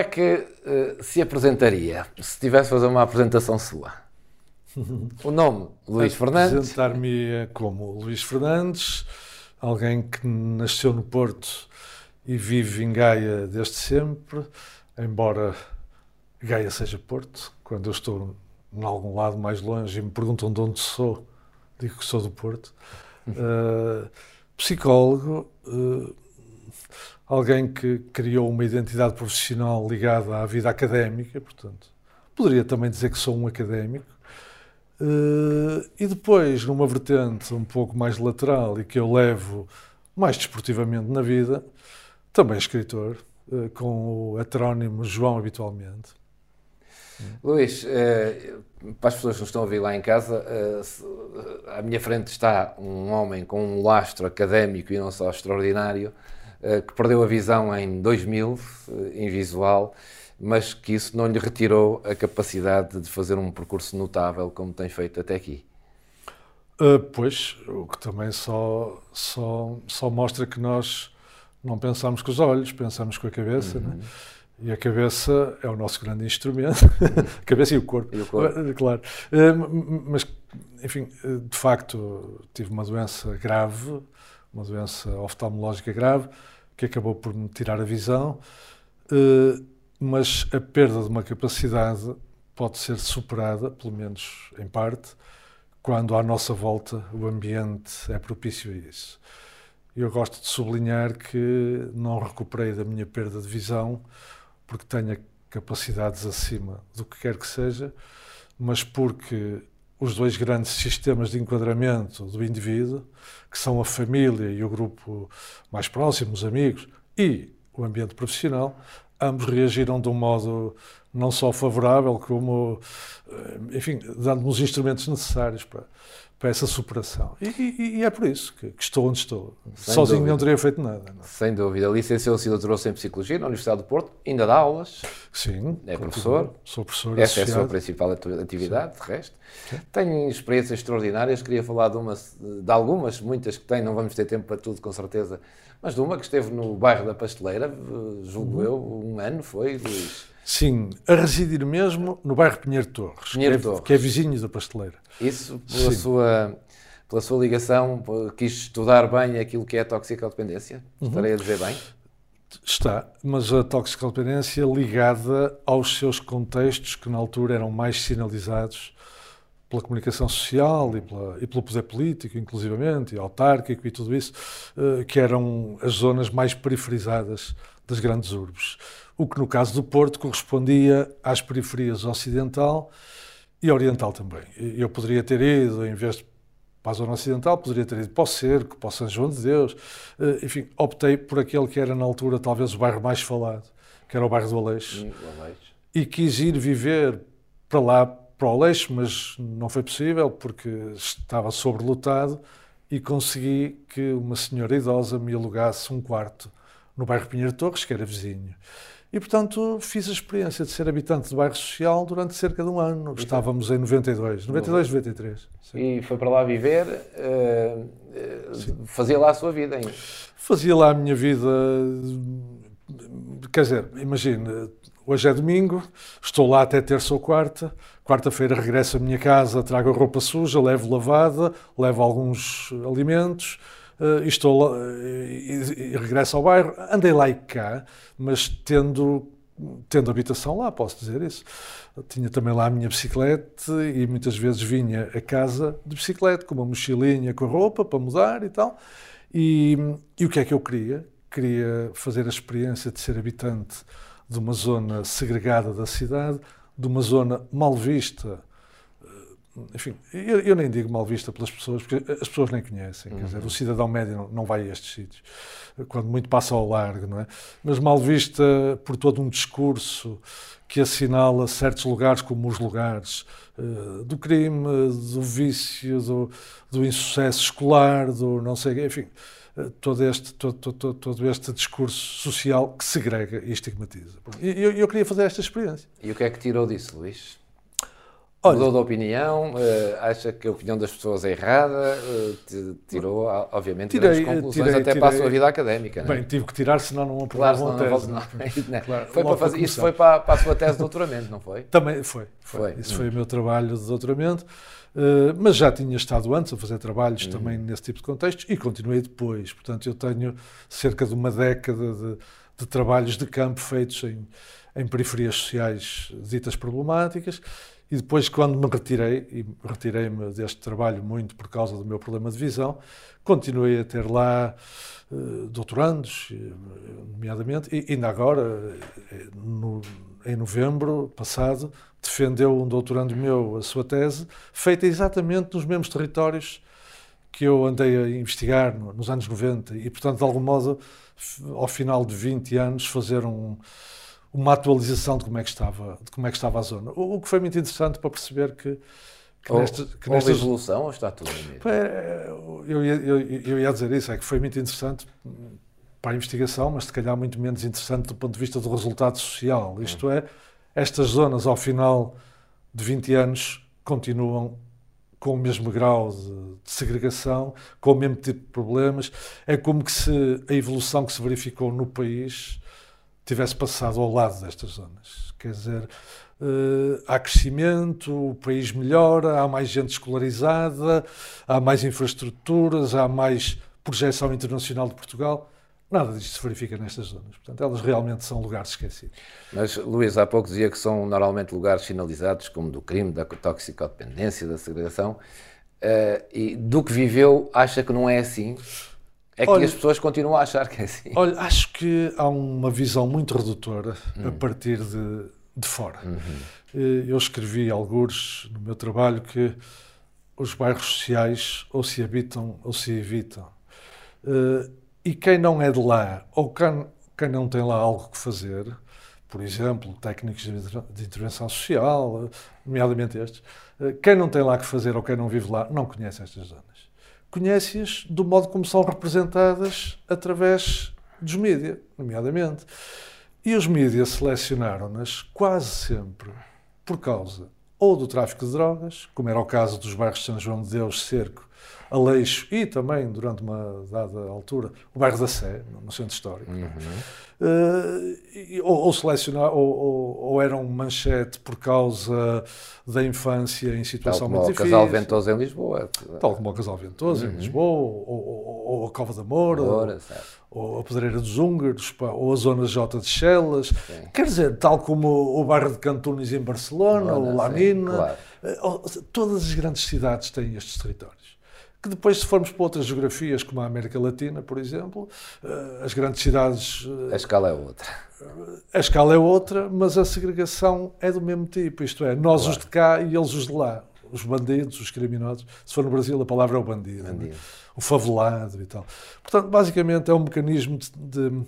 é que uh, se apresentaria se tivesse a fazer uma apresentação sua? O nome, Luís Fernandes. Apresentar-me como Luís Fernandes, alguém que nasceu no Porto e vive em Gaia desde sempre, embora Gaia seja Porto. Quando eu estou em algum lado mais longe e me perguntam de onde sou, digo que sou do Porto. Uh, psicólogo, uh, alguém que criou uma identidade profissional ligada à vida académica, portanto, poderia também dizer que sou um académico. Uh, e depois, numa vertente um pouco mais lateral e que eu levo mais desportivamente na vida, também escritor, uh, com o heterónimo João habitualmente. Luís, uh, para as pessoas que nos estão a ouvir lá em casa, à minha frente está um homem com um lastro académico e não só extraordinário, que perdeu a visão em 2000, em visual, mas que isso não lhe retirou a capacidade de fazer um percurso notável como tem feito até aqui. Uh, pois, o que também só, só, só mostra que nós não pensamos com os olhos, pensamos com a cabeça, uhum. né? E a cabeça é o nosso grande instrumento, a cabeça e o corpo, e o corpo. Claro. Uh, mas, enfim, de facto, tive uma doença grave, uma doença oftalmológica grave, que acabou por me tirar a visão. Uh, mas a perda de uma capacidade pode ser superada, pelo menos em parte, quando à nossa volta o ambiente é propício a isso. Eu gosto de sublinhar que não recuperei da minha perda de visão porque tenho capacidades acima do que quer que seja, mas porque os dois grandes sistemas de enquadramento do indivíduo, que são a família e o grupo mais próximo, os amigos, e o ambiente profissional, ambos reagiram de um modo não só favorável, como, eh, enfim, dando-me os instrumentos necessários para, para essa superação. E, e, e é por isso que, que, estou onde estou. Sem Sozinho dúvida. não teria feito nada. Não. Sem dúvida. Licenciou-se e doutorou-se em Psicologia na Universidade do Porto. Ainda dá aulas. Sim. É professor. Sou professor Essa associado. é a sua principal atividade, Sim. de resto. Sim. Tem experiências extraordinárias. Queria falar de, uma, de algumas, muitas que tem. Não vamos ter tempo para tudo, com certeza mas de uma que esteve no bairro da Pasteleira, julgo uhum. eu, um ano foi, Luís? Sim, a residir mesmo no bairro Pinheiro Torres, Pinheiro que, é, Torres. que é vizinho da Pasteleira. Isso pela sua, pela sua ligação, quis estudar bem aquilo que é a toxicodependência? Uhum. Estarei a dizer bem? Está, mas a toxicodependência ligada aos seus contextos que na altura eram mais sinalizados pela comunicação social e, pela, e, pelo poder político, inclusivamente, e autárquico e tudo isso, uh, que eram as zonas mais periferizadas das grandes urbes. O que, no caso do Porto, correspondia às periferias ocidental e oriental também. Eu poderia ter ido, em vez de para a zona ocidental, poderia ter ido para o Cerco, para o São João de Deus, uh, enfim, optei por aquele que era, na altura, talvez o bairro mais falado, que era o bairro do Aleixo. Hum, e quis ir viver para lá para o Leixo, mas não foi possível porque estava sobrelotado e consegui que uma senhora idosa me alugasse um quarto no bairro Pinheiro Torres, que era vizinho. E, portanto, fiz a experiência de ser habitante do bairro social durante cerca de um ano. Estávamos em 92, 92, 93. Sim. E foi para lá viver, uh, uh, fazia lá a sua vida, hein? Fazia lá a minha vida, quer dizer, imagine, hoje é domingo, estou lá até terça ou quarta, Quarta-feira regresso à minha casa, trago a roupa suja, levo lavada, levo alguns alimentos uh, estou, uh, e, e, regresso ao bairro. Andei lá e cá, mas tendo, tendo habitação lá, posso dizer isso. Tinha também lá a minha bicicleta e muitas vezes vinha a casa de bicicleta, com uma mochilinha com a roupa para mudar e tal. E, e o que é que eu queria? Queria fazer a experiência de ser habitante de uma zona segregada da cidade, de uma zona mal vista. Eh, enfim, eu, eu, nem digo mal vista pelas pessoas, porque as pessoas nem conhecem. Uhum. Quer dizer, o uhum. cidadão médio não, não, vai a estes sítios, quando muito passa ao largo, não é? Mas mal vista por todo um discurso que assinala certos lugares como os lugares uh, do crime, do vício, do, do insucesso escolar, do não sei, enfim todo este, todo, todo, todo, este discurso social que segrega e estigmatiza. E eu, eu, queria fazer esta experiência. E o que é que tirou disso, Luís? Olha, Mudou de opinião? Uh, acha que a opinião das pessoas é errada? Uh, tirou, obviamente, tirei, conclusões tirei, até tirei, para a sua vida académica. Bem, não é? tive que tirar, senão não aprovava claro, a tese. Não, não, não. Claro, foi para fazer, isso foi para, para, a sua tese de doutoramento, não foi? Também foi. foi. foi. Isso hum. foi o meu trabalho de doutoramento. Uh, mas já tinha estado antes a fazer trabalhos hum. também nesse tipo de contextos e continuei depois. Portanto, eu tenho cerca de uma década de, de trabalhos de campo feitos em, em periferias sociais ditas problemáticas e depois, quando me retirei, e retirei-me deste trabalho muito por causa do meu problema de visão, continuei a ter lá uh, doutorandos, eh, nomeadamente, e ainda agora, eh, no, em novembro passado, defendeu um doutorando meu a sua tese, feita exatamente nos mesmos territórios que eu andei a investigar nos anos 90 e, portanto, de algum modo, ao final de 20 anos, fazer um uma atualização de como é que estava, de como é que estava a zona. O, o que foi muito interessante para perceber que, que, ou, nesta, que nesta evolução ou está tudo mesmo? Eu, eu, eu, eu ia dizer isso, é que foi muito interessante para a investigação, mas se calhar muito menos interessante do ponto de vista do resultado social. Isto hum. é, estas zonas ao final de 20 anos continuam com o mesmo grau de, de, segregação, com o mesmo tipo de problemas. É como que se a evolução que se verificou no país tivesse passado ao lado destas zonas. Quer dizer, uh, há crescimento, o país melhora, há mais gente escolarizada, há mais infraestruturas, há mais projeção internacional de Portugal. Nada disto se verifica nestas zonas. Portanto, elas realmente são lugares esquecidos. Mas, Luís, há pouco dizia que são normalmente lugares sinalizados como do crime, da toxicodependência, da segregação. Uh, e do que viveu, acha que não é assim? É que olha, as pessoas continuam a achar que é assim. Olha, acho que há uma visão muito redutora a hum. partir de, de fora. Uhum. Eh, eu escrevi alguns no meu trabalho que os bairros sociais ou se habitam ou se evitam. Eh, e quem não é de lá, ou quem, quem não tem lá algo que fazer, por exemplo, técnicos de intervenção social, nomeadamente estes, eh, quem não tem lá que fazer ou quem não vive lá, não conhece estas zonas conhece-as do modo como são representadas através dos mídias, nomeadamente. E os mídias selecionaram-nas quase sempre por causa ou do tráfico de drogas, como era o caso dos bairros de São João de Deus, Cerco, Aleixo e também, durante uma dada altura, o bairro da Sé, no centro histórico. Uhum. Uh, ou, ou, selecionar, ou, ou, ou, eram manchete por causa da infância em situação muito difícil. Tal como o Casal Ventoso em Lisboa. Tal como o Casal Ventoso uhum. em Lisboa, ou, a Cova da Moura, Moura ou, a Pedreira dos Húngaros, ou a Zona J de Chelas. Sim. Quer dizer, tal como o bairro de Cantunis em Barcelona, ou Lamina. Claro. Uh, todas as grandes cidades têm estes territórios que depois, se formos para outras geografias, como a América Latina, por exemplo, eh, as grandes cidades. Eh, a escala é outra. A escala é outra, mas a segregação é do mesmo tipo. Isto é, nós claro. os de cá e eles os de lá. Os bandidos, os criminosos. Se for no Brasil, a palavra é o bandido. É? bandido. O favelado e tal. Portanto, basicamente é um mecanismo de, de,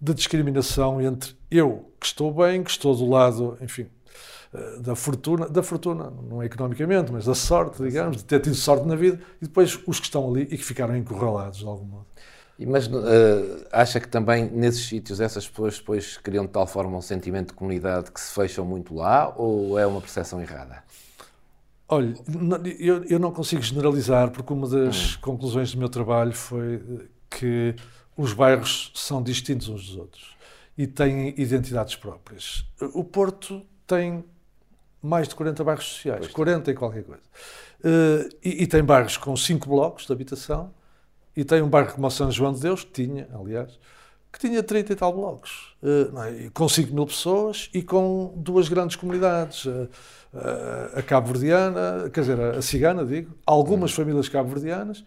de discriminação entre eu, que estou bem, que estou do lado, enfim, da fortuna, da fortuna, não é economicamente, mas da sorte, digamos, de ter tido sorte na vida, e depois os que estão ali e que ficaram encurralados de algum modo. Mas uh, acha que também nesses sítios essas pessoas depois criam de tal forma um sentimento de comunidade que se fecham muito lá ou é uma percepção errada? Olha, eu, eu não consigo generalizar porque uma das hum. conclusões do meu trabalho foi eh, que os bairros são distintos uns dos outros e têm identidades próprias. O Porto tem mais de 40 bairros sociais, pois 40 e qualquer coisa. Uh, e, e, tem bairros com 5 blocos de habitação, e tem um bairro como o São João de Deus, que tinha, aliás, que tinha 30 e tal blocos, uh, é? com 5 mil pessoas e com duas grandes comunidades. Uh, a cabo-verdiana, quer dizer, a cigana, digo, algumas hum. famílias cabo-verdianas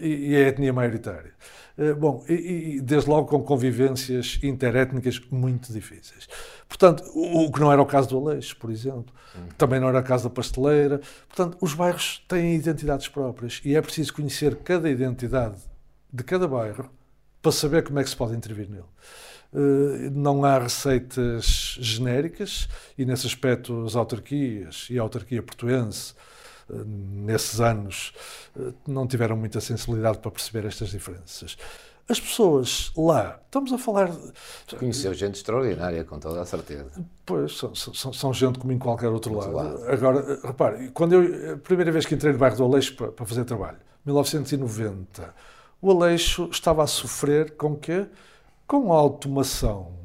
e, e a etnia maioritária. Eh, bom, e, e, desde logo com convivências interétnicas muito difíceis. Portanto, o, que não era o caso do Aleixo, por exemplo, hum. também não era o caso da Pasteleira. Portanto, os bairros têm identidades próprias e é preciso conhecer cada identidade de cada bairro para saber como é que se pode intervir nele. Uh, não há receitas genéricas e, nesse aspecto, as autarquias e a autarquia portuense nesses anos, eh, não tiveram muita sensibilidade para perceber estas diferenças. as pessoas lá, estamos a falar. Conheceu gente extraordinária, com toda a certeza. Pois, são, são, são gente como em qualquer outro lado. lado. Agora, repare, quando eu, a primeira vez que entrei no bairro do Aleixo para, para fazer trabalho, 1990, o Aleixo estava a sofrer com quê? Com a automação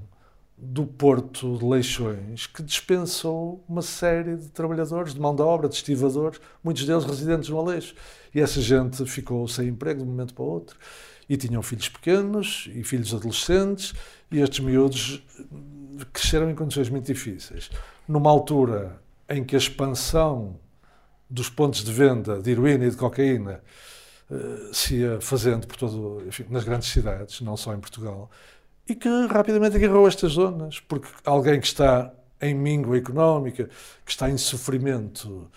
do Porto de Leixões, que dispensou uma série de trabalhadores de mão de obra, de estivadores, muitos deles residentes no Aleixo. E essa gente ficou sem emprego de um momento para o outro e tinham filhos pequenos e filhos adolescentes, e estes miúdos cresceram em condições muito difíceis. Numa altura em que a expansão dos pontos de venda de heroína e de cocaína uh, se ia fazendo por todo, enfim, nas grandes cidades, não só em Portugal, e que rapidamente agarrou estas zonas, porque alguém que está em míngua económica, que está em sofrimento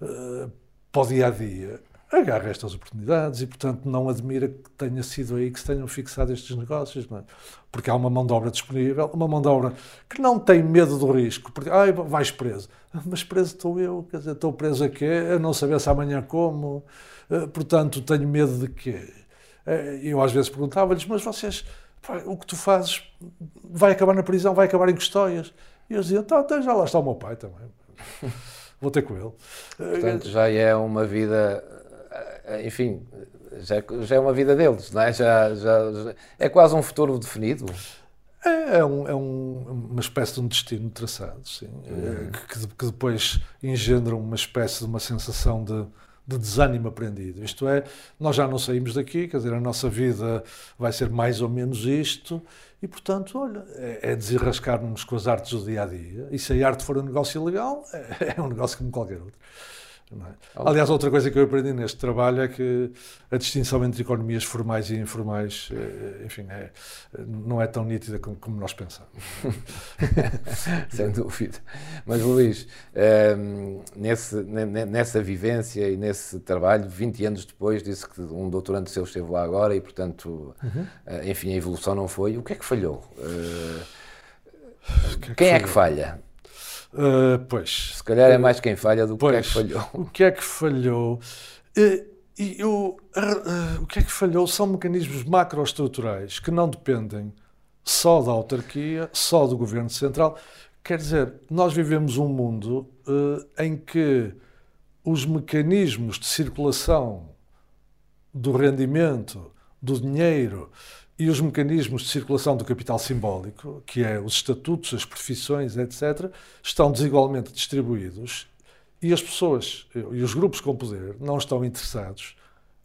uh, para o dia a dia, agarra estas oportunidades e, portanto, não admira que tenha sido aí que se tenham fixado estes negócios, é? porque há uma mão de obra disponível, uma mão de obra que não tem medo do risco, porque, ai, vais preso. Mas preso estou eu, quer dizer, estou preso a quê? A não saber se amanhã como, eh, portanto, tenho medo de quê? Eh, eu às vezes perguntava-lhes, mas vocês, o que tu fazes vai acabar na prisão, vai acabar em custóias. E eles diziam, tá, tá, já lá está o meu pai também. Vou ter com ele. Portanto, já é uma vida enfim, já, já é uma vida deles, não é? Já, já, já é quase um futuro definido. É, é, um, é um, uma espécie de um destino traçado, sim, uhum. que, que, depois engendra uma espécie de uma sensação de, de desânimo aprendido. Isto é, nós já não saímos daqui, quer dizer, a nossa vida vai ser mais ou menos isto, e portanto, olha, é, é desenrascar-nos com as artes do dia a dia. E se a arte for um negócio ilegal, é um negócio como qualquer outro. É? Aliás, outra coisa que eu aprendi neste trabalho é que a distinção entre economias formais e informais, eh, enfim, é, não é tão nítida como, como nós pensamos. Sem dúvida. Mas, Luís, ehm, nesse, nessa vivência e nesse trabalho, 20 anos depois, disse que um doutorando seu esteve lá agora e, portanto, uhum. Eh, enfim, a evolução não foi. O que é que falhou? Uh, que é que quem falhou? é que falha? Uh, pois. Se calhar é mais quem falha do que pois, é que falhou. O que é que falhou? Uh, e eu, uh, o que é que falhou são mecanismos macroestruturais que não dependem só da autarquia, só do governo central. Quer dizer, nós vivemos um mundo em que os mecanismos de circulação do rendimento, do dinheiro, e os mecanismos de circulação do capital simbólico, que é os estatutos, as profissões, etc., estão desigualmente distribuídos e as pessoas e os grupos com poder não estão interessados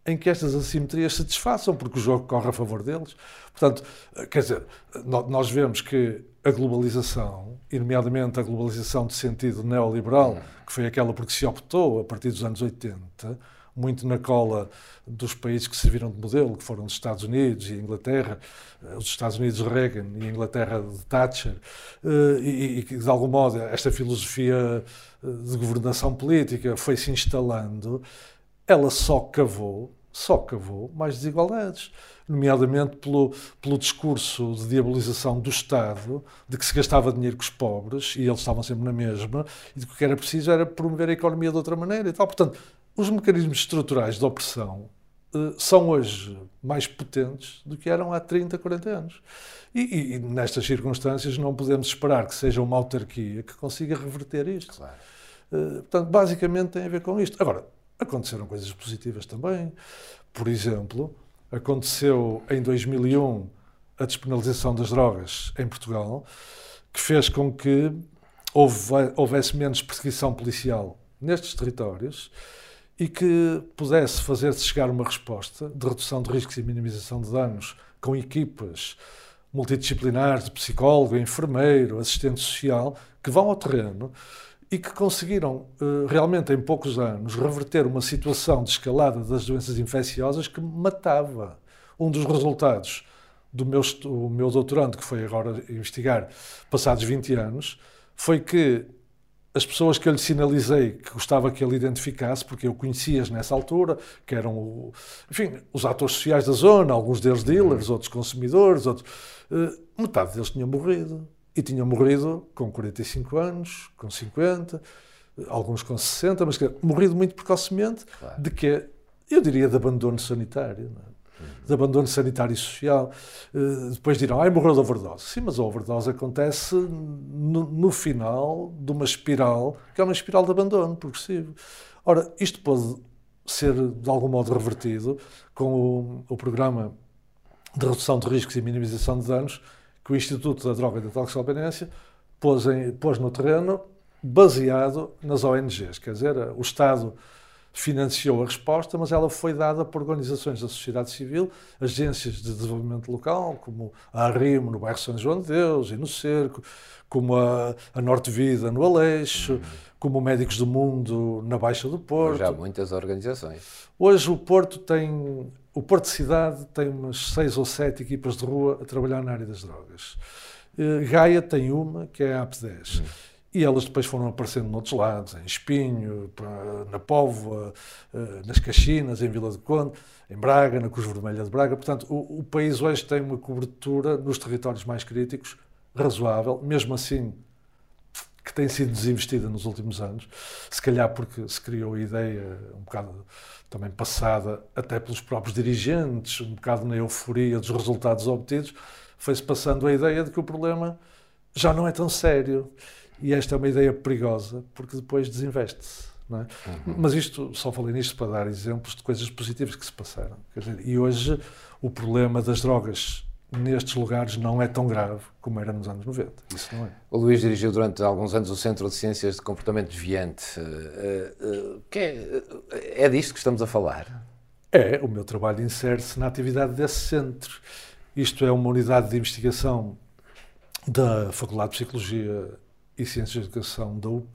em que estas assimetrias se desfaçam, porque o jogo corre a favor deles. Portanto, quer dizer, nós vemos que a globalização, e nomeadamente a globalização de sentido neoliberal, que foi aquela por que se optou a partir dos anos 80, muito na cola dos países que serviram de modelo, que foram os Estados Unidos e a Inglaterra, eh, os Estados Unidos de Reagan e a Inglaterra de Thatcher, eh, e que, de algum modo, esta filosofia eh, de governação política foi se instalando, ela só cavou, só cavou mais desigualdades nomeadamente pelo, pelo discurso de diabolização do Estado, de que se gastava dinheiro com os pobres, e eles estavam sempre na mesma, e de que o que era preciso era promover a economia de outra maneira e tal. Portanto, os mecanismos estruturais de opressão uh, são hoje mais potentes do que eram há 30, 40 anos. E, e, nestas circunstâncias não podemos esperar que seja uma autarquia que consiga reverter isto. Claro. Uh, portanto, basicamente tem a ver com isto. Agora, aconteceram coisas positivas também. Por exemplo, aconteceu em 2001 a despenalização das drogas em Portugal, que fez com que houvesse menos perseguição policial nestes territórios e que pudesse fazer-se chegar uma resposta de redução de riscos e minimização de danos com equipas multidisciplinares de psicólogo, enfermeiro, assistente social, que vão ao terreno e que conseguiram eh, realmente em poucos anos reverter uma situação de escalada das doenças infecciosas que matava. Um dos resultados do meu, o meu doutorando, que foi agora investigar, passados 20 anos, foi que as pessoas que eu lhe sinalizei que gostava que ele identificasse, porque eu conhecia-as nessa altura, que eram, enfim, os atores sociais da zona, alguns deles dealers, outros consumidores, outros, uh, metade deles tinham morrido. E tinham morrido com 45 anos, com 50, alguns com 60, mas que, morrido muito precocemente, claro. de que, eu diria, de abandono sanitário. De abandono sanitário e social. Uh, depois dirão, ai, morreu de overdose. Sim, mas a overdose acontece no, no, final de uma espiral, que é uma espiral de abandono progressivo. Ora, isto pode ser de algum modo revertido com o, o programa de redução de riscos e minimização de danos que o Instituto da Droga e da Toxicodependência pôs, pôs no terreno baseado nas ONGs. Quer dizer, o Estado financiou a resposta, mas ela foi dada por organizações da sociedade civil, agências de desenvolvimento local, como a Arrimo, no bairro São João de Deus e no Cerco, como a, a Norte Vida, no Aleixo, uhum. como Médicos do Mundo, na Baixa do Porto. Já há muitas organizações. Hoje o Porto tem, o Porto Cidade tem umas seis ou sete equipas de rua a trabalhar na área das drogas. Uh, Gaia tem uma, que é a AP10. Uhum. E elas depois foram aparecendo noutros lados, em Espinho, na Póvoa, eh, nas Caxinas, em Vila de Conde, em Braga, na Cruz Vermelha de Braga. Portanto, o, o país hoje tem uma cobertura nos territórios mais críticos razoável, mesmo assim que tem sido desinvestida nos últimos anos, se calhar porque se criou a ideia um bocado também passada até pelos próprios dirigentes, um bocado na euforia dos resultados obtidos, foi-se passando a ideia de que o problema já não é tão sério e esta é uma ideia perigosa, porque depois desinveste-se. É? Uhum. Mas isto, só falei nisto para dar exemplos de coisas positivas que se passaram. Dizer, e hoje o problema das drogas nestes lugares não é tão grave como era nos anos 90. Isso não é. O Luís dirigiu durante alguns anos o Centro de Ciências de Comportamento Desviante. Uh, uh, que é, é disto que estamos a falar? É, o meu trabalho insere-se na atividade desse centro. Isto é uma unidade de investigação da Faculdade de Psicologia e Ciências de Educação da UP,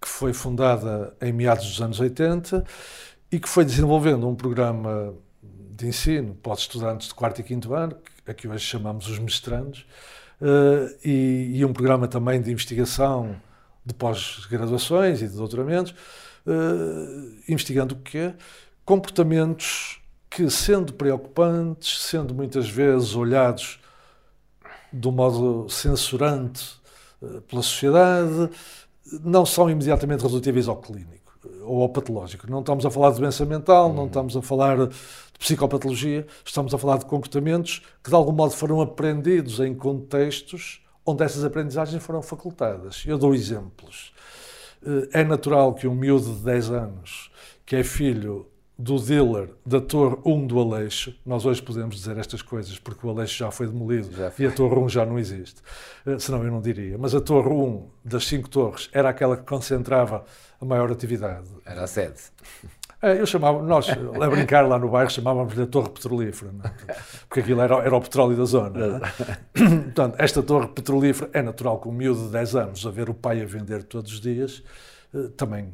que foi fundada em meados dos anos 80 e que foi desenvolvendo um programa de ensino para os estudantes de quarto e quinto ano, a que hoje chamamos os mestrandos, uh, e, e, um programa também de investigação de pós-graduações e de doutoramentos, uh, investigando o quê? Comportamentos que, sendo preocupantes, sendo muitas vezes olhados de um modo censurante eh, pela sociedade, não são imediatamente redutíveis ao clínico eh, ou ao patológico. Não estamos a falar de doença mental, não estamos a falar de psicopatologia, estamos a falar de comportamentos que de algum modo foram aprendidos em contextos onde essas aprendizagens foram facultadas. Eu dou exemplos. Eh, é natural que um miúdo de 10 anos, que é filho do dealer da Torre 1 do Aleixo, nós hoje podemos dizer estas coisas porque o Aleixo já foi demolido já foi. e a Torre 1 já não existe, uh, senão eu não diria. Mas a Torre 1 das cinco torres era aquela que concentrava a maior atividade. Era a sede. É, eu chamava, nós, a brincar lá no bairro, chamávamos-lhe a Torre Petrolífera, é? porque aquilo era, era o petróleo da zona. É? Portanto, esta Torre Petrolífera é natural que um miúdo de 10 anos, a ver o pai a vender todos os dias, uh, também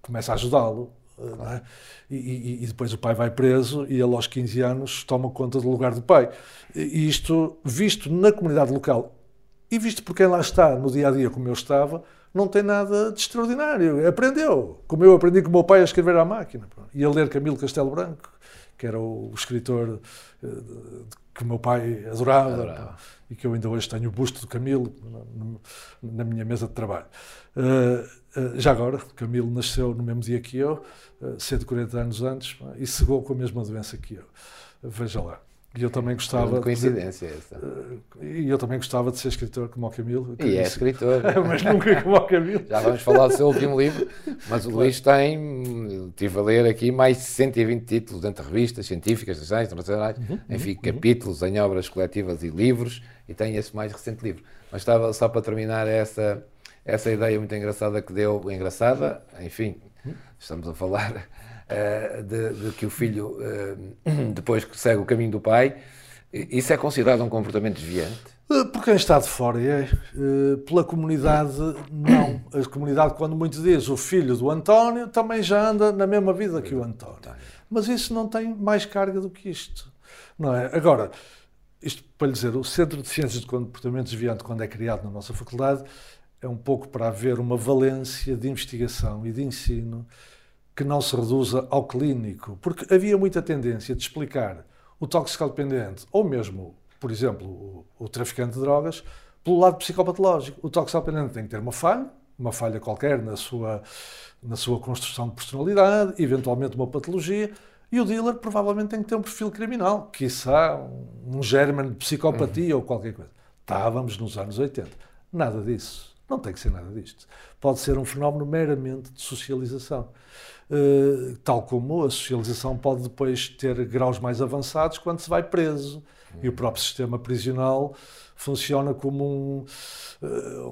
começa a ajudá-lo é? E, e, depois o pai vai preso e ele aos 15 anos toma conta do lugar do pai. E isto, visto na comunidade local e visto por quem lá está no dia a dia como eu estava, não tem nada de extraordinário. Aprendeu, como eu aprendi com o meu pai a escrever à máquina e a ler Camilo Castelo Branco, que era o escritor eh, que o meu pai adorava, adorava. e que eu ainda hoje tenho o busto do Camilo na minha mesa de trabalho. Eh, já agora, Camilo nasceu no mesmo dia que eu, 140 eh, anos antes, e cegou com a mesma doença que eu. Veja lá. E eu também gostava. Que coincidência de, essa. Eh, e eu também gostava de ser escritor como o Camilo. E é escritor. mas nunca como o Camilo. Já vamos falar do seu último livro, mas o Luís tem, estive a ler aqui, mais de 120 títulos entre revistas científicas, nacionais, internacionais, uhum, enfim, uhum. capítulos em obras coletivas e livros, e tem esse mais recente livro. Mas estava só para terminar essa essa ideia muito engraçada que deu, engraçada, enfim, estamos a falar uh, de, de, que o filho, uh, depois que segue o caminho do pai, isso é considerado um comportamento desviante? Eh, por quem está de fora, é. Pela comunidade, não. A comunidade, quando muito diz o filho do António, também já anda na mesma vida que o António. Mas isso não tem mais carga do que isto. Não é? Agora, isto para lhe dizer, o Centro de Ciências de Comportamento Desviante, quando é criado na nossa faculdade, é um pouco para haver uma valência de investigação e de ensino que não se reduza ao clínico, porque havia muita tendência de explicar o toxicodependente, ou mesmo, por exemplo, o, o traficante de drogas, pelo lado psicopatológico. O toxicodependente tem que ter uma falha, uma falha qualquer na sua, na sua construção de personalidade, eventualmente uma patologia, E o dealer provavelmente tem que ter um perfil criminal, quiçá um, um germen de psicopatia uhum. ou qualquer coisa. Estávamos nos anos 80. Nada disso. Não tem que ser nada disto. Pode ser um fenómeno meramente de socialização. Uh, tal como a socialização pode depois ter graus mais avançados quando se vai preso. E o próprio sistema prisional funciona como um, uh,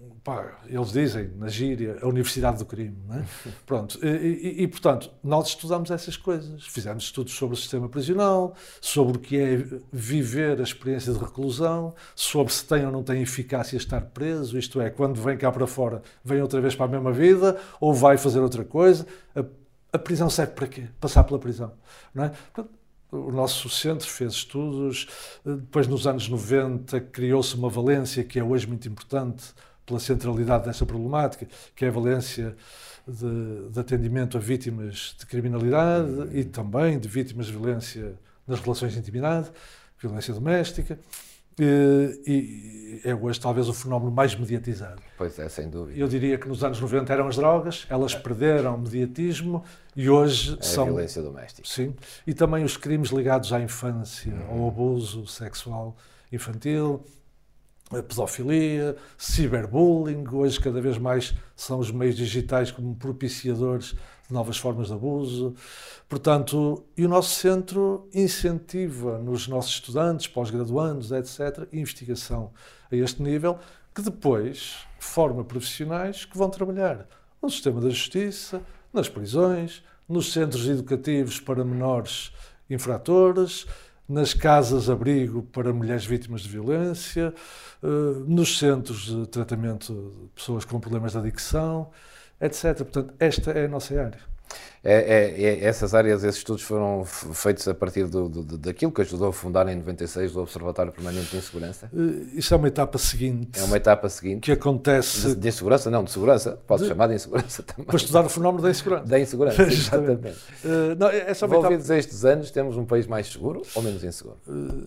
um pá, eles dizem, na gíria, a Universidade do Crime. Não é? Pronto, e, e, e, portanto, nós estudamos essas coisas. Fizemos estudos sobre o sistema prisional, sobre o que é viver a experiência de reclusão, sobre se tem ou não tem eficácia estar preso, isto é, quando vem cá para fora, vem outra vez para a mesma vida ou vai fazer outra coisa. A, a prisão serve para quê? Passar pela prisão. Não é? Portanto, o nosso centro fez estudos, depois nos anos 90 criou-se uma valência que é hoje muito importante, pela centralidade dessa problemática, que é a valência de, de atendimento a vítimas de criminalidade e também de vítimas de violência nas relações de intimidade, violência doméstica. E, e é hoje talvez o fenómeno mais mediatizado. Pois é, sem dúvida. Eu diria que nos anos 90 eram as drogas, elas perderam mediatismo e hoje é são. A violência doméstica. Sim. E também os crimes ligados à infância, uhum. ao abuso sexual infantil, a pedofilia, ciberbullying, hoje cada vez mais são os meios digitais como propiciadores de novas formas de abuso. Portanto, e o nosso centro incentiva nos nossos estudantes, pós-graduandos, etc., investigação a este nível, que depois forma profissionais que vão trabalhar no sistema da justiça, nas prisões, nos centros educativos para menores infratores, nas casas-abrigo para mulheres vítimas de violência, nos centros de tratamento de pessoas com problemas de adicção, etc. Portanto, esta é a nossa área. É, é, é, essas áreas, esses estudos foram feitos a partir do, do, daquilo que ajudou a fundar em 96 o Observatório Permanente de Insegurança? Uh, isso é uma etapa seguinte. É uma etapa seguinte. Que acontece. De, de insegurança? Não, de segurança. Pode de... chamar de insegurança também. Para estudar o fenómeno da insegurança. Da insegurança, exatamente. uh, não, é uma Envolvidos etapa... estes anos, temos um país mais seguro ou menos inseguro? Uh,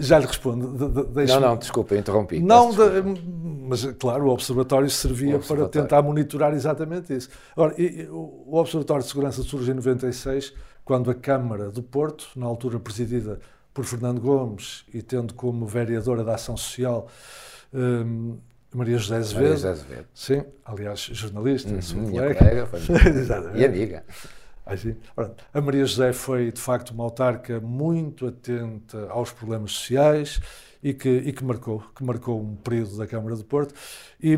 Já lhe respondo. De, de, não, não, desculpa, interrompi. Não, de, mas claro, o Observatório servia o observatório. para tentar monitorar exatamente isso. Agora, o Observatório de Segurança surge em 96, quando a Câmara do Porto, na altura presidida por Fernando Gomes e tendo como vereadora da Ação Social um, Maria José Azevedo. Maria José Azevedo. Sim, aliás, jornalista, uhum, sua colega. colega e amiga. A Maria José foi, de facto, uma autarca muito atenta aos problemas sociais e que, e que, marcou, que marcou um período da Câmara de Porto. E,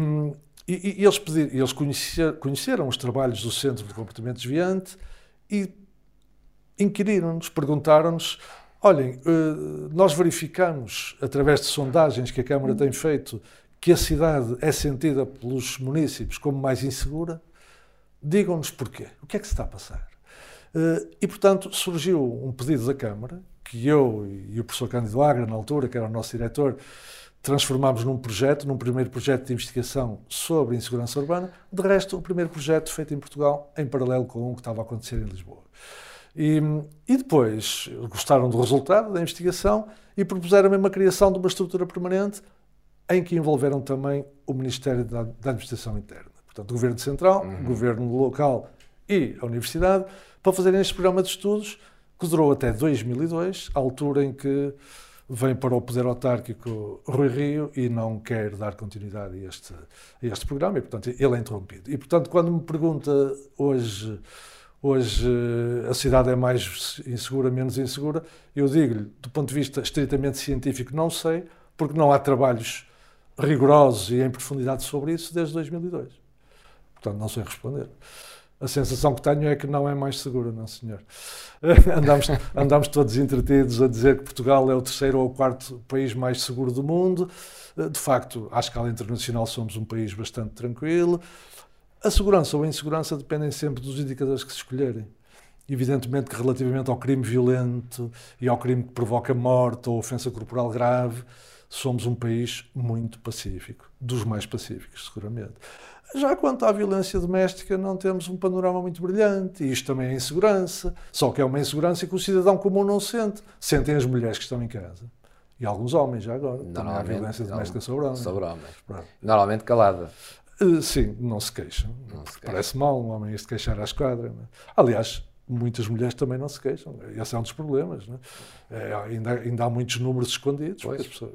e, e eles, eles conhecer, conheceram os trabalhos do Centro de Comportamento Desviante e inquiriram-nos, perguntaram-nos olhem, eh, nós verificamos, através de sondagens que a Câmara tem feito, que a cidade é sentida pelos municípios como mais insegura. Digam-nos porquê. O que é que se está a passar? Eh, e, portanto, surgiu um pedido da Câmara, que eu e o professor Cândido Agra, na altura, que era o nosso diretor, transformámos num projeto, num primeiro projeto de investigação sobre insegurança urbana. De resto, o primeiro projeto feito em Portugal, em paralelo com o que estava a acontecer em Lisboa. E, e depois gostaram do resultado da investigação e propuseram mesmo a criação de uma estrutura permanente em que envolveram também o Ministério da, da Administração Interna. Portanto, o Governo Central, uhum. o Governo Local e a Universidade, para fazerem este programa de estudos que durou até 2002, a altura em que vem para o poder autárquico Rui Rio e não quer dar continuidade a este, a este programa e, portanto, ele é interrompido. E, portanto, quando me pergunta hoje, hoje a cidade é mais insegura, menos insegura, eu digo-lhe, do ponto de vista estritamente científico, não sei, porque não há trabalhos rigorosos e em profundidade sobre isso desde 2002. Portanto, não sei responder. A sensação que tenho é que não é mais segura, não senhor. andamos, andamos todos entretidos a dizer que Portugal é o terceiro ou o quarto país mais seguro do mundo. De facto, à escala internacional somos um país bastante tranquilo. A segurança ou a insegurança dependem sempre dos indicadores que se escolherem. Evidentemente que relativamente ao crime violento e ao crime que provoca morte ou ofensa corporal grave, somos um país muito pacífico, dos mais pacíficos, seguramente. Já quanto à violência doméstica, não temos um panorama muito brilhante, e isto também é insegurança, só que é uma insegurança que o cidadão comum não sente. Sentem as mulheres que estão em casa. E alguns homens, já agora. Também há violência doméstica sobre homens. Sobre homens. Normalmente calada. Uh, sim, não se queixam. Não se Parece mal um homem se queixar à esquadra. É? Aliás, muitas mulheres também não se queixam. Esse é um dos problemas. É? É, ainda, ainda há muitos números escondidos. Pessoas...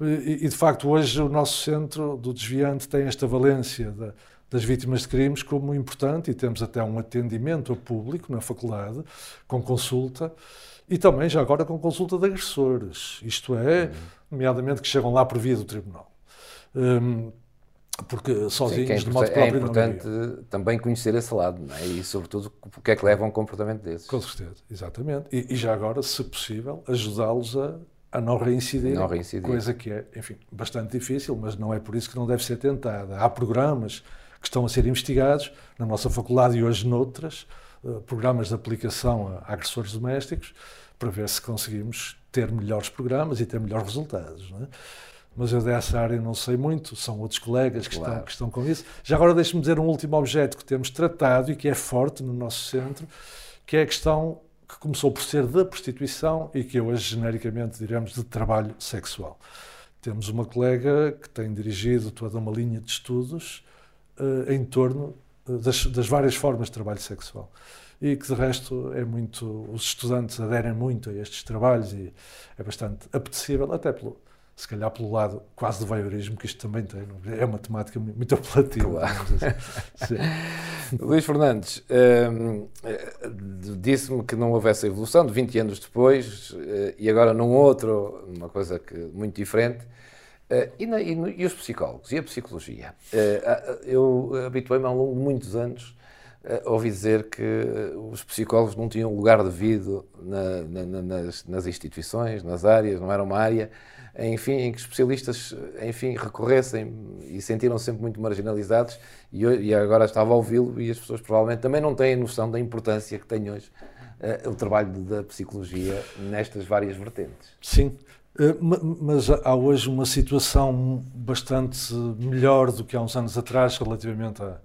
E, e, de facto, hoje o nosso centro do desviante tem esta valência da, das vítimas de crimes como importante e temos até um atendimento a público na faculdade, com consulta. E também, já agora, com consulta de agressores, isto é, nomeadamente que chegam lá por via do tribunal. Um, porque sozinhos, Sim, é de modo próprio, É importante também conhecer esse lado, não é? E, sobretudo, o que é que leva a um comportamento desses. Com certeza, exatamente. E, e já agora, se possível, ajudá-los a, a não reincidir, não reincidir, coisa que é, enfim, bastante difícil, mas não é por isso que não deve ser tentada. Há programas que estão a ser investigados na nossa faculdade e hoje noutras, uh, programas de aplicação a agressores domésticos, para ver se conseguimos ter melhores programas e ter melhores resultados. É? Mas eu dessa área não sei muito, são outros colegas que, claro. estão, que estão com isso. Já agora deixe-me dizer um último objeto que temos tratado e que é forte no nosso centro, que é a questão que começou por ser da prostituição e que hoje genericamente diremos de trabalho sexual. Temos uma colega que tem dirigido toda uma linha de estudos uh, em torno eh, das, das, várias formas de trabalho sexual e que de resto é muito os estudantes aderem muito a estes trabalhos e é bastante apetecível até pelo se calhar pelo lado quase do voyeurismo que isto também tem. É uma temática muito apelativa. Claro. Assim. Luís Fernandes, hum, disse-me que não houvesse evolução de 20 anos depois eh, e agora num outro, uma coisa que, muito diferente. Uh, e, na, e, no, e, os psicólogos? E a psicologia? Eu habituei-me ao longo de muitos anos a ouvir dizer que os psicólogos não tinham lugar devido na, na, nas, nas, instituições, nas áreas, não era uma área, enfim, em que especialistas, enfim, recorressem e sentiram -se sempre muito marginalizados e, e agora estava a ouvi-lo e as pessoas provavelmente também não têm noção da importância que tem hoje uh, o trabalho da psicologia nestas várias vertentes. Sim, eh, mas há hoje uma situação bastante melhor do que há uns anos atrás relativamente à,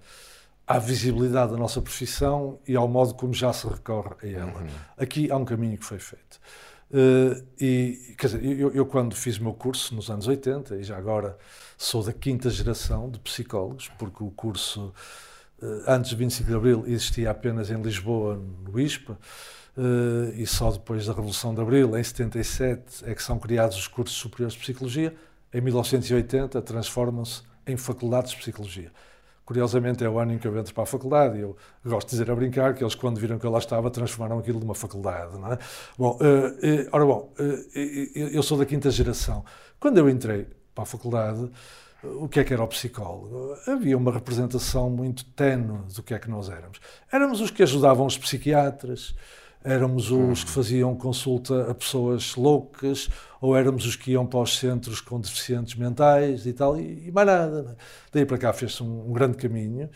à visibilidade da nossa profissão e ao modo como já se recorre a ela. Uhum. Aqui há um caminho que foi feito. Uh, e, quer dizer, eu, eu, quando fiz meu curso nos anos 80, e já agora sou da quinta geração de psicólogos, porque o curso uh, antes de 25 de Abril existia apenas em Lisboa, no ISPA, uh, e só depois da Revolução de Abril, em 77, é que são criados os cursos superiores de Psicologia. Em 1980 transformam-se em faculdades de Psicologia. Curiosamente, é o ano em que eu entro para a faculdade eu gosto de dizer a brincar que eles, quando viram que eu lá estava, transformaram aquilo numa faculdade. Não é? Bom, uh, uh, ora bom, uh, eu sou da quinta geração. Quando eu entrei para a faculdade, o que é que era o psicólogo? Havia uma representação muito tenue do que é que nós éramos. Éramos os que ajudavam os psiquiatras, éramos os que faziam consulta a pessoas loucas, ou éramos os que iam para os centros com deficientes mentais e tal, e, e mais nada. Né? Daí para cá fez-se um, um, grande caminho.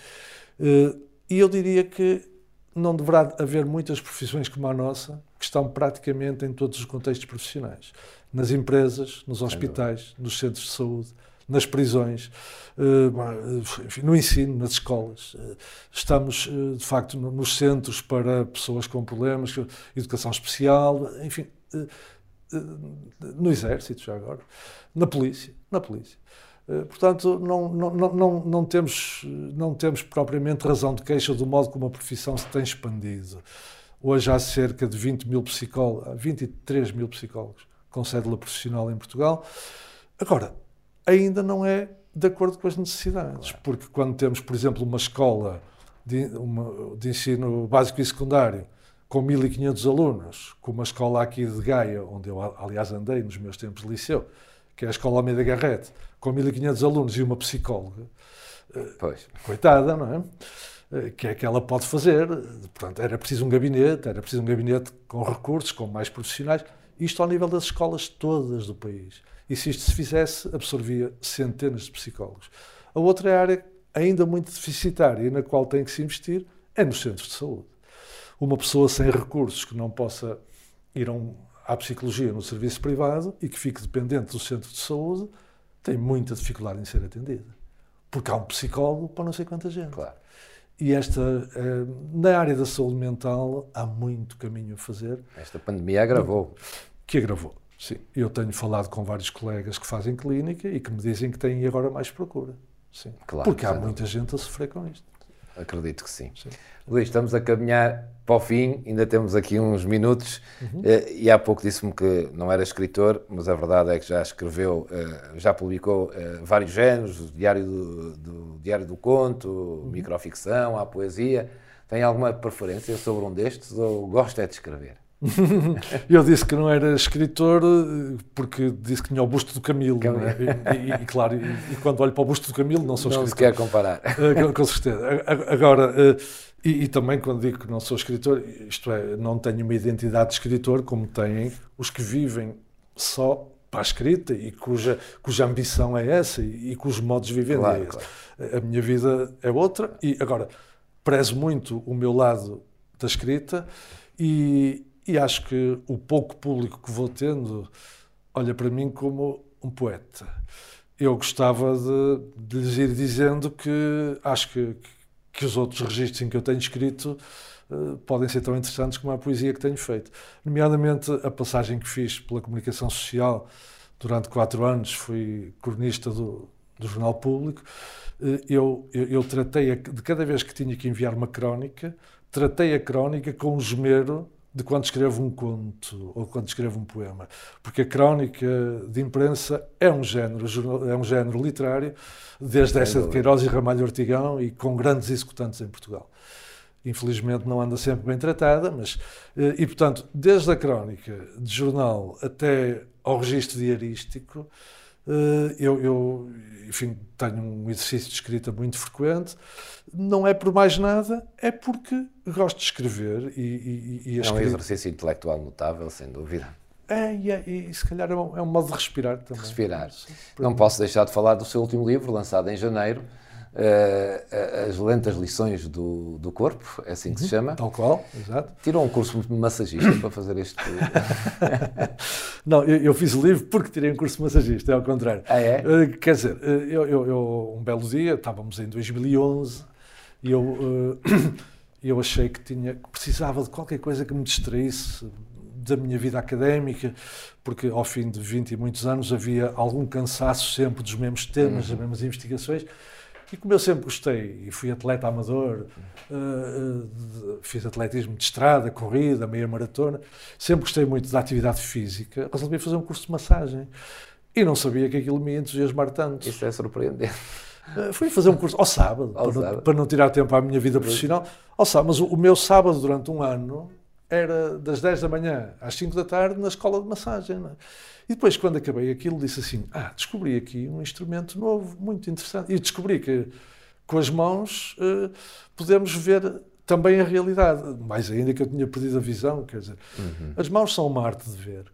Uh, e eu diria que não deverá haver muitas profissões como a nossa que estão praticamente em todos os contextos profissionais. Nas empresas, nos hospitais, nos centros de saúde, nas prisões, eh, no ensino, nas escolas. Eh, estamos, de facto, nos centros para pessoas com problemas, educação especial, enfim, no exército já agora, na polícia, na polícia. Eh, portanto, não, não, não, não, temos, não temos propriamente razão de queixa do modo como a profissão se tem expandido. Hoje há cerca de 20 mil psicólogos, 23 mil psicólogos com cédula profissional em Portugal. Agora, ainda não é de acordo com as necessidades, porque quando temos, por exemplo, uma escola de, uma, de ensino básico e secundário com 1.500 alunos, com uma escola aqui de Gaia, onde eu, aliás, andei nos meus tempos de liceu, que é a Escola Almeida Garrete, com 1.500 alunos e uma psicóloga, eh, pois. coitada, não é? Eh, que é que ela pode fazer? Portanto, era preciso um gabinete, era preciso um gabinete com recursos, com mais profissionais, isto ao nível das escolas todas do país. E se isto se fizesse, absorvia centenas de psicólogos. A outra área ainda muito deficitária e na qual tem que se investir é nos centros de saúde uma pessoa sem recursos que não possa ir um, à psicologia no serviço privado e que fique dependente do centro de saúde tem muita dificuldade em ser atendida. Porque há um psicólogo para não sei quanta gente. Claro. E esta, eh, na área da saúde mental, há muito caminho a fazer. Esta pandemia agravou. Que agravou, sim. Eu tenho falado com vários colegas que fazem clínica e que me dizem que têm agora mais procura. sim. Claro, Porque há muita gente a sofrer com isto. Acredito que sim. sim. Luís, estamos a caminhar para o fim, ainda temos aqui uns minutos, uhum. Eh, e há pouco disse-me que não era escritor, mas a verdade é que já escreveu, eh, já publicou eh, vários géneros, o Diário do, do Diário do Conto, uhum. microficção, a poesia. Tem alguma preferência sobre um destes ou gosta de escrever? Eu disse que não era escritor porque disse que tinha o busto do Camilo. É? E, e, e, claro, e, e, quando olho para o busto do Camilo não sou não escritor. Não se quer comparar. Uh, com certeza. Agora, uh, e, também quando digo que não sou escritor, isto é, não tenho uma identidade de escritor como têm os que vivem só para a escrita e cuja, cuja ambição é essa e, e cujos modos de viver claro, é esse. Claro. A minha vida é outra e agora prezo muito o meu lado da escrita e, e acho que o pouco público que vou tendo olha para mim como um poeta. Eu gostava de, de lhes ir dizendo que acho que, que os outros registros em que eu tenho escrito uh, podem ser tão interessantes como a poesia que tenho feito. Nomeadamente a passagem que fiz pela comunicação social durante quatro anos, fui cronista do, do Jornal Público. Uh, eu, eu, eu, tratei, a, de cada vez que tinha que enviar uma crónica, tratei a crónica com o esmero de quando escrevo um conto ou quando escrevo um poema, porque a crónica de imprensa é um género, é um género literário, desde essa de Queiroz e Ramalho Ortigão e com grandes executantes em Portugal. Infelizmente não anda sempre bem tratada, mas eh, e portanto, desde a crónica de jornal até ao registro diarístico, eu, eu, enfim, tenho um exercício de escrita muito frequente. Não é por mais nada, é porque gosto de escrever. E, e, e é um exercício intelectual notável, sem dúvida. É, e, é, e se calhar é um, é um modo de respirar também. Respirar. Não posso deixar de falar do seu último livro, lançado em janeiro, uh, as lentas lições do, do corpo, é assim que uhum, se chama. Tal qual, exato. Tirou um curso de massagista para fazer este. Não, eu, eu, fiz o livro porque tirei um curso de massagista, é ao contrário. Ah, é? Uh, quer dizer, eu, eu, eu, um belo dia, estávamos em 2011, e eu, uh, eu achei que tinha que precisava de qualquer coisa que me distraísse da minha vida académica, porque ao fim de 20 e muitos anos havia algum cansaço sempre dos mesmos temas, uhum. das mesmas investigações, e como eu sempre gostei, e fui atleta amador, uh, uh, fiz atletismo de estrada, corrida, meia maratona, sempre gostei muito da atividade física, resolvi fazer um curso de massagem. E não sabia que aquilo me ia entusiasmar tanto. Isso é surpreendente. Uh, fui fazer um curso ao sábado, ao para, sábado. Não, para, Não, tirar tempo à minha vida profissional. Ao sábado, mas o, o meu sábado durante um ano era das 10 da manhã às 5 da tarde na escola de massagem. É? E depois, quando acabei aquilo, disse assim: Ah, descobri aqui um instrumento novo, muito interessante. E descobri que com as mãos uh, podemos ver também a realidade. Mais ainda que eu tinha perdido a visão, quer dizer, uhum. as mãos são uma arte de ver.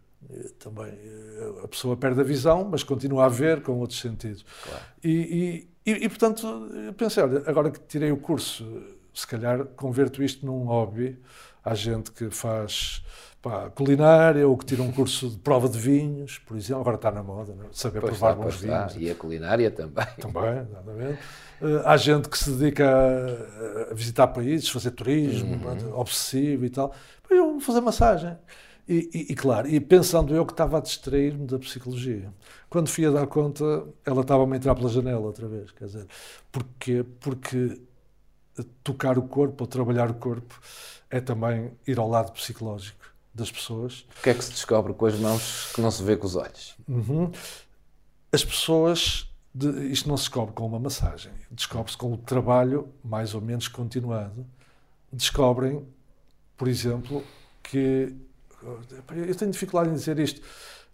Também eh, a pessoa perde a visão, mas continua a ver com outros sentidos. Claro. E, e, e, e, portanto, eu pensei: olha, agora que tirei o curso, se calhar converto isto num hobby Há gente que faz pá, culinária ou que tira um curso de prova de vinhos, por exemplo. Agora está na moda, não? É? saber pois provar está, bons vinhos. E a culinária também. Também, exatamente. Uh, há gente que se dedica a, visitar países, fazer turismo, uhum. obsessivo e tal. Eu vou fazer massagem. E, e, e, claro, e pensando eu que estava a distrair-me da psicologia. Quando fui a dar conta, ela estava a entrar pela janela outra vez. Quer dizer, porquê? Porque tocar o corpo ou trabalhar o corpo é também ir ao lado psicológico das pessoas. O que é que se descobre com as mãos que não se vê com os olhos? Uhum. As pessoas, de, isto não se descobre com uma massagem, descobre-se com o trabalho mais ou menos continuado. Descobrem, por exemplo, que. Eu tenho dificuldade em dizer isto.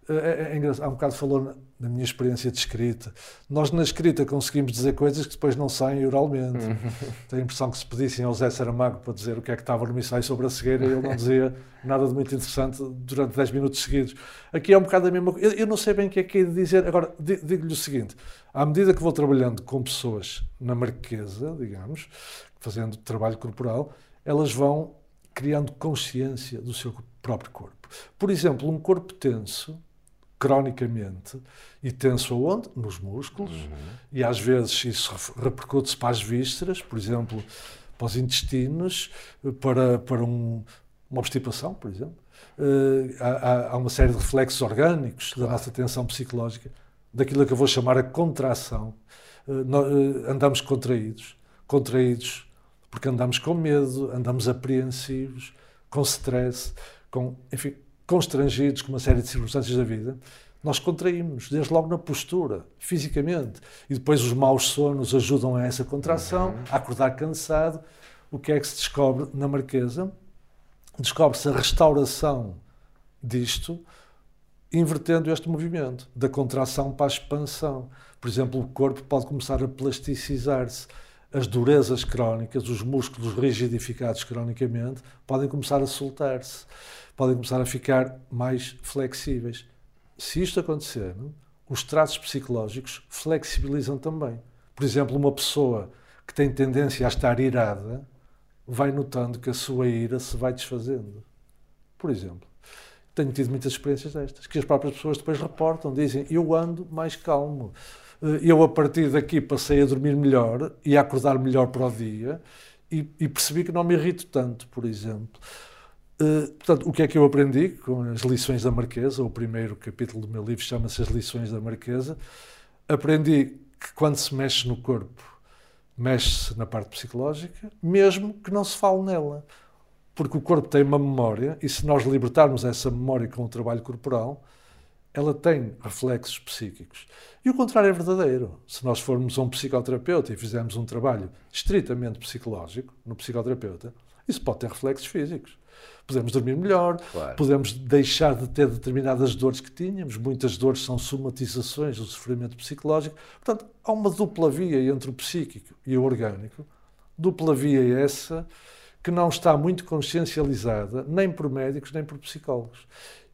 É, é, é engraçado, há um bocado falou na minha experiência de escrita. Nós, na escrita, conseguimos dizer coisas que depois não saem oralmente. Uhum. Tenho a impressão que se pedissem ao Zé Saramago para dizer o que é que estava no ensaio sobre a cegueira, ele não dizia nada de muito interessante durante 10 minutos seguidos. Aqui é um bocado a mesma coisa. Eu, não sei bem o que é que é de dizer. Agora, digo-lhe o seguinte: à medida que vou trabalhando com pessoas na marquesa, digamos, fazendo trabalho corporal, elas vão criando consciência do seu próprio corpo. Por exemplo, um corpo tenso cronicamente e tenso aonde? Nos músculos. Uhum. E às vezes isso repercute-se para as vísceras, por exemplo, para os intestinos, para, para um, uma obstipação, por exemplo. Uh, há, há, uma série de reflexos orgânicos claro. da nossa tensão psicológica, daquilo que eu vou chamar a contração. andamos contraídos. Contraídos porque andamos com medo, andamos apreensivos, com stress, com, enfim, constrangidos com uma série de circunstâncias da vida nós contraímos, desde logo na postura, fisicamente. E depois os maus sonos ajudam a essa contração, uhum. a acordar cansado. O que é que se descobre na Marquesa? Descobre-se a restauração disto, invertendo este movimento, da contração para a expansão. Por exemplo, o corpo pode começar a plasticizar-se. As durezas crónicas, os músculos rigidificados cronicamente, podem começar a soltar-se, podem começar a ficar mais flexíveis se isto acontecer, os traços psicológicos flexibilizam também. Por exemplo, uma pessoa que tem tendência a estar irada vai notando que a sua ira se vai desfazendo. Por exemplo, tenho tido muitas experiências destas, que as próprias pessoas depois reportam, dizem: Eu ando mais calmo. Eh, eu, a partir daqui, passei a dormir melhor e a acordar melhor para o dia e, e percebi que não me irrito tanto, por exemplo. Uh, portanto, o que é que eu aprendi com as lições da Marquesa? O primeiro capítulo do meu livro chama-se As Lições da Marquesa. Aprendi que quando se mexe no corpo, mexe-se na parte psicológica, mesmo que não se fale nela. Porque o corpo tem uma memória e se nós libertarmos essa memória com o trabalho corporal, ela tem reflexos psíquicos. E o contrário é verdadeiro. Se nós formos a um psicoterapeuta e fizermos um trabalho estritamente psicológico no psicoterapeuta, isso pode ter reflexos físicos podemos dormir melhor, claro. podemos deixar de ter determinadas dores que tínhamos. Muitas dores são somatizações do sofrimento psicológico. Portanto, há uma dupla via entre o psíquico e o orgânico. Dupla via essa que não está muito consciencializada nem por médicos nem por psicólogos.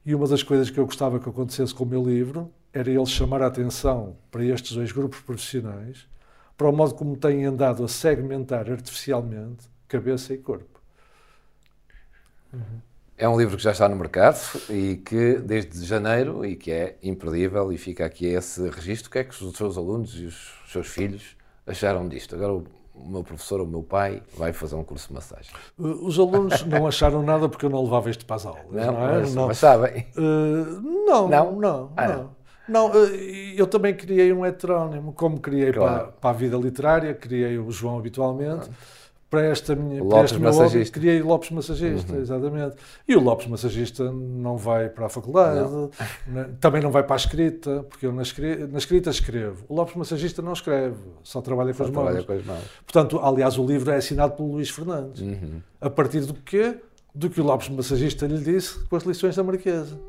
E uma das coisas que eu gostava que acontecesse com o meu livro era ele chamar a atenção para estes dois grupos profissionais, para o modo como têm andado a segmentar artificialmente cabeça e corpo. É um livro que já está no mercado e que desde janeiro e que é imperdível e fica aqui esse registro. O que é que os seus alunos e os seus filhos acharam disto? Agora o meu professor, o meu pai, vai fazer um curso de massagem. Uh, os alunos não acharam nada porque eu não levava isto para as aulas. Não, não é? mas, não. mas sabem. Uh, não, não, não. Ah, não. Não, uh, eu também criei um heterónimo, como criei claro. para, para, a vida literária, criei o João habitualmente. Ah para esta minha Lopes para massagista. criei Lopes Massagista, uhum. exatamente. E o Lopes Massagista não vai para a faculdade, não. Né, também não vai para a escrita, porque eu na escrita, na escrita, escrevo. O Lopes Massagista não escreve, só trabalha, só com, trabalha as com as mãos. Portanto, aliás, o livro é assinado pelo Luís Fernandes. Uhum. A partir do quê? Do que o Lopes Massagista lhe disse com as lições da Marquesa.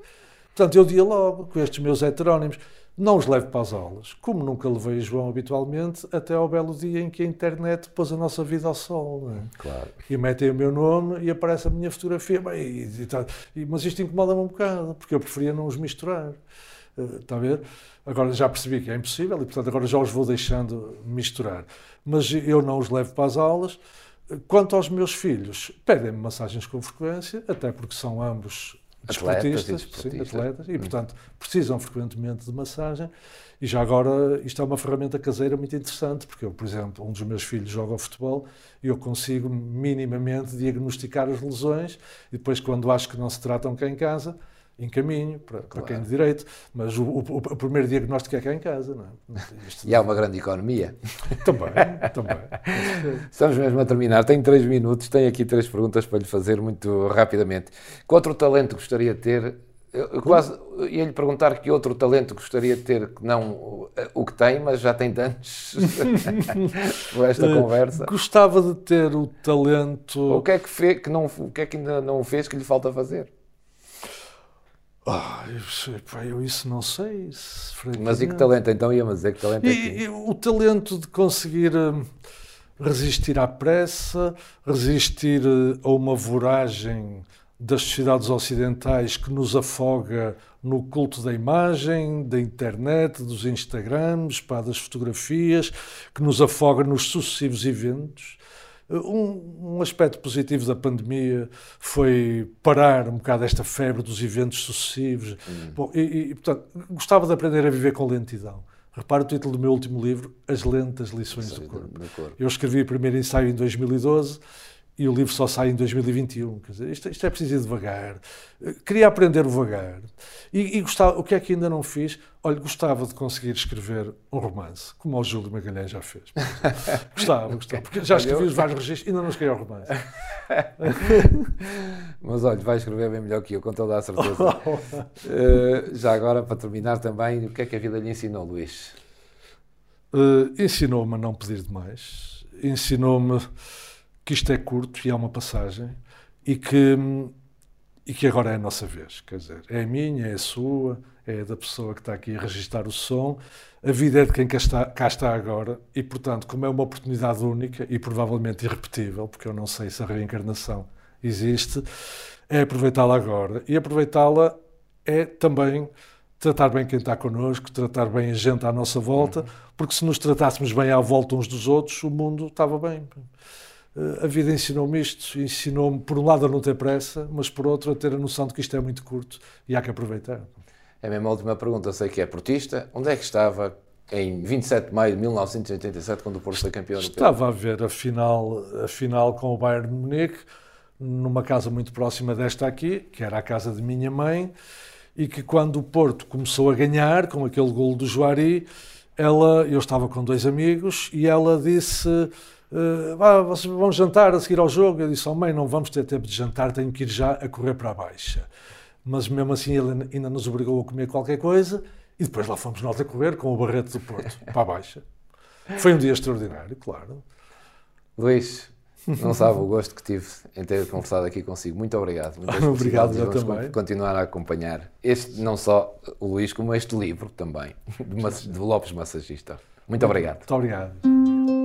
Portanto, eu dialogo com estes meus heterónimos. Não os levo para as aulas, como nunca levei João habitualmente, até ao belo dia em que a internet pôs a nossa vida ao sol. É? Claro. E metem o meu nome e aparece a minha fotografia. Bem, e, e, mas isto incomoda-me um bocado, porque eu preferia não os misturar. Uh, está a ver? Agora já percebi que é impossível e, portanto, agora já os vou deixando misturar. Mas eu não os levo para as aulas. Quanto aos meus filhos, pedem-me massagens com frequência, até porque são ambos desportistas, atletas, sim, atletas, e portanto precisam frequentemente de massagem. E já agora isto é uma ferramenta caseira muito interessante, porque eu, por exemplo, um dos meus filhos joga futebol e eu consigo minimamente diagnosticar as lesões e depois, quando acho que não se tratam cá em casa, encaminho para, claro. para quem de direito, mas o, o, o, primeiro diagnóstico é cá em casa. Não é? Isto... E há uma grande economia. também, também. Estamos mesmo a terminar. Tenho três minutos, tenho aqui três perguntas para lhe fazer muito rapidamente. Que outro talento gostaria de ter? Eu quase ia lhe perguntar que outro talento gostaria de ter, que não o que tem, mas já tem tantos por esta uh, conversa. Gostava de ter o talento. O que é que, fez, que, não, o que, é que ainda não fez que lhe falta fazer? Oh, eu, isso não sei. Mas e que talento então ia-me dizer que talento é que... E, o talento de conseguir hum, resistir à pressa, resistir hum, a uma voragem das sociedades ocidentais que nos afoga no culto da imagem, da internet, dos Instagrams, pá, das fotografias, que nos afoga nos sucessivos eventos um, um, aspecto positivo da pandemia foi parar um bocado esta febre dos eventos sucessivos. Hum. Bom, e, e, portanto, gostava de aprender a viver com lentidão. Repare o título do meu último livro, As Lentas Lições do corpo. do corpo. Eu escrevi o primeiro ensaio em 2012 e o livro só sai em 2021. Quer dizer, isto, isto é preciso ir devagar. Queria aprender devagar. E, e gostava, o que é que ainda não fiz? Olha, gostava de conseguir escrever um romance, como o Júlio Magalhães já fez. gostava, gostava. Porque já escrevi os vários registros e ainda não escrevi o romance. Mas olha, vai escrever bem melhor que eu, com toda a certeza. uh, já agora, para terminar também, o que é que a vida lhe ensinou, Luís? Uh, ensinou-me a não pedir demais. Ensinou-me que isto é curto e é uma passagem e que, e que agora é a nossa vez. Quer dizer, é a minha, é a sua, é da pessoa que está aqui a registrar o som. A vida é de quem cá está, cá está agora e, portanto, como é uma oportunidade única e provavelmente irrepetível, porque eu não sei se a reencarnação existe, é aproveitá-la agora. E aproveitá-la é também tratar bem quem está connosco, tratar bem a gente à nossa volta, uhum. porque se nos tratássemos bem à volta uns dos outros, o mundo estava bem. Eh, a vida ensinou-me isto, ensinou-me, por um lado, a não ter pressa, mas por outro, a ter a noção de que isto é muito curto e há que aproveitar. É a mesma última pergunta, sei que é portista. Onde é que estava em 27 de maio de 1987, quando o Porto foi campeão Estava a ver a final, a final com o Bayern de Munique, numa casa muito próxima desta aqui, que era a casa de minha mãe, e que quando o Porto começou a ganhar, com aquele golo do Juari, ela, eu estava com dois amigos, e ela disse ah, vocês vão jantar a seguir ao jogo? Eu disse, oh mãe, não vamos ter tempo de jantar, tenho que ir já a correr para a baixa. Mas mesmo assim ele ainda nos obrigou a comer qualquer coisa e depois lá fomos nós a correr com o Barreto do Porto para a baixa. Foi um dia extraordinário, claro. Luís, não sabe o gosto que tive em ter conversado aqui consigo. Muito obrigado. obrigado, eu também. continuar a acompanhar este, não só o Luís, como este livro também, de, Lopes Massagista. Muito obrigado. Muito obrigado.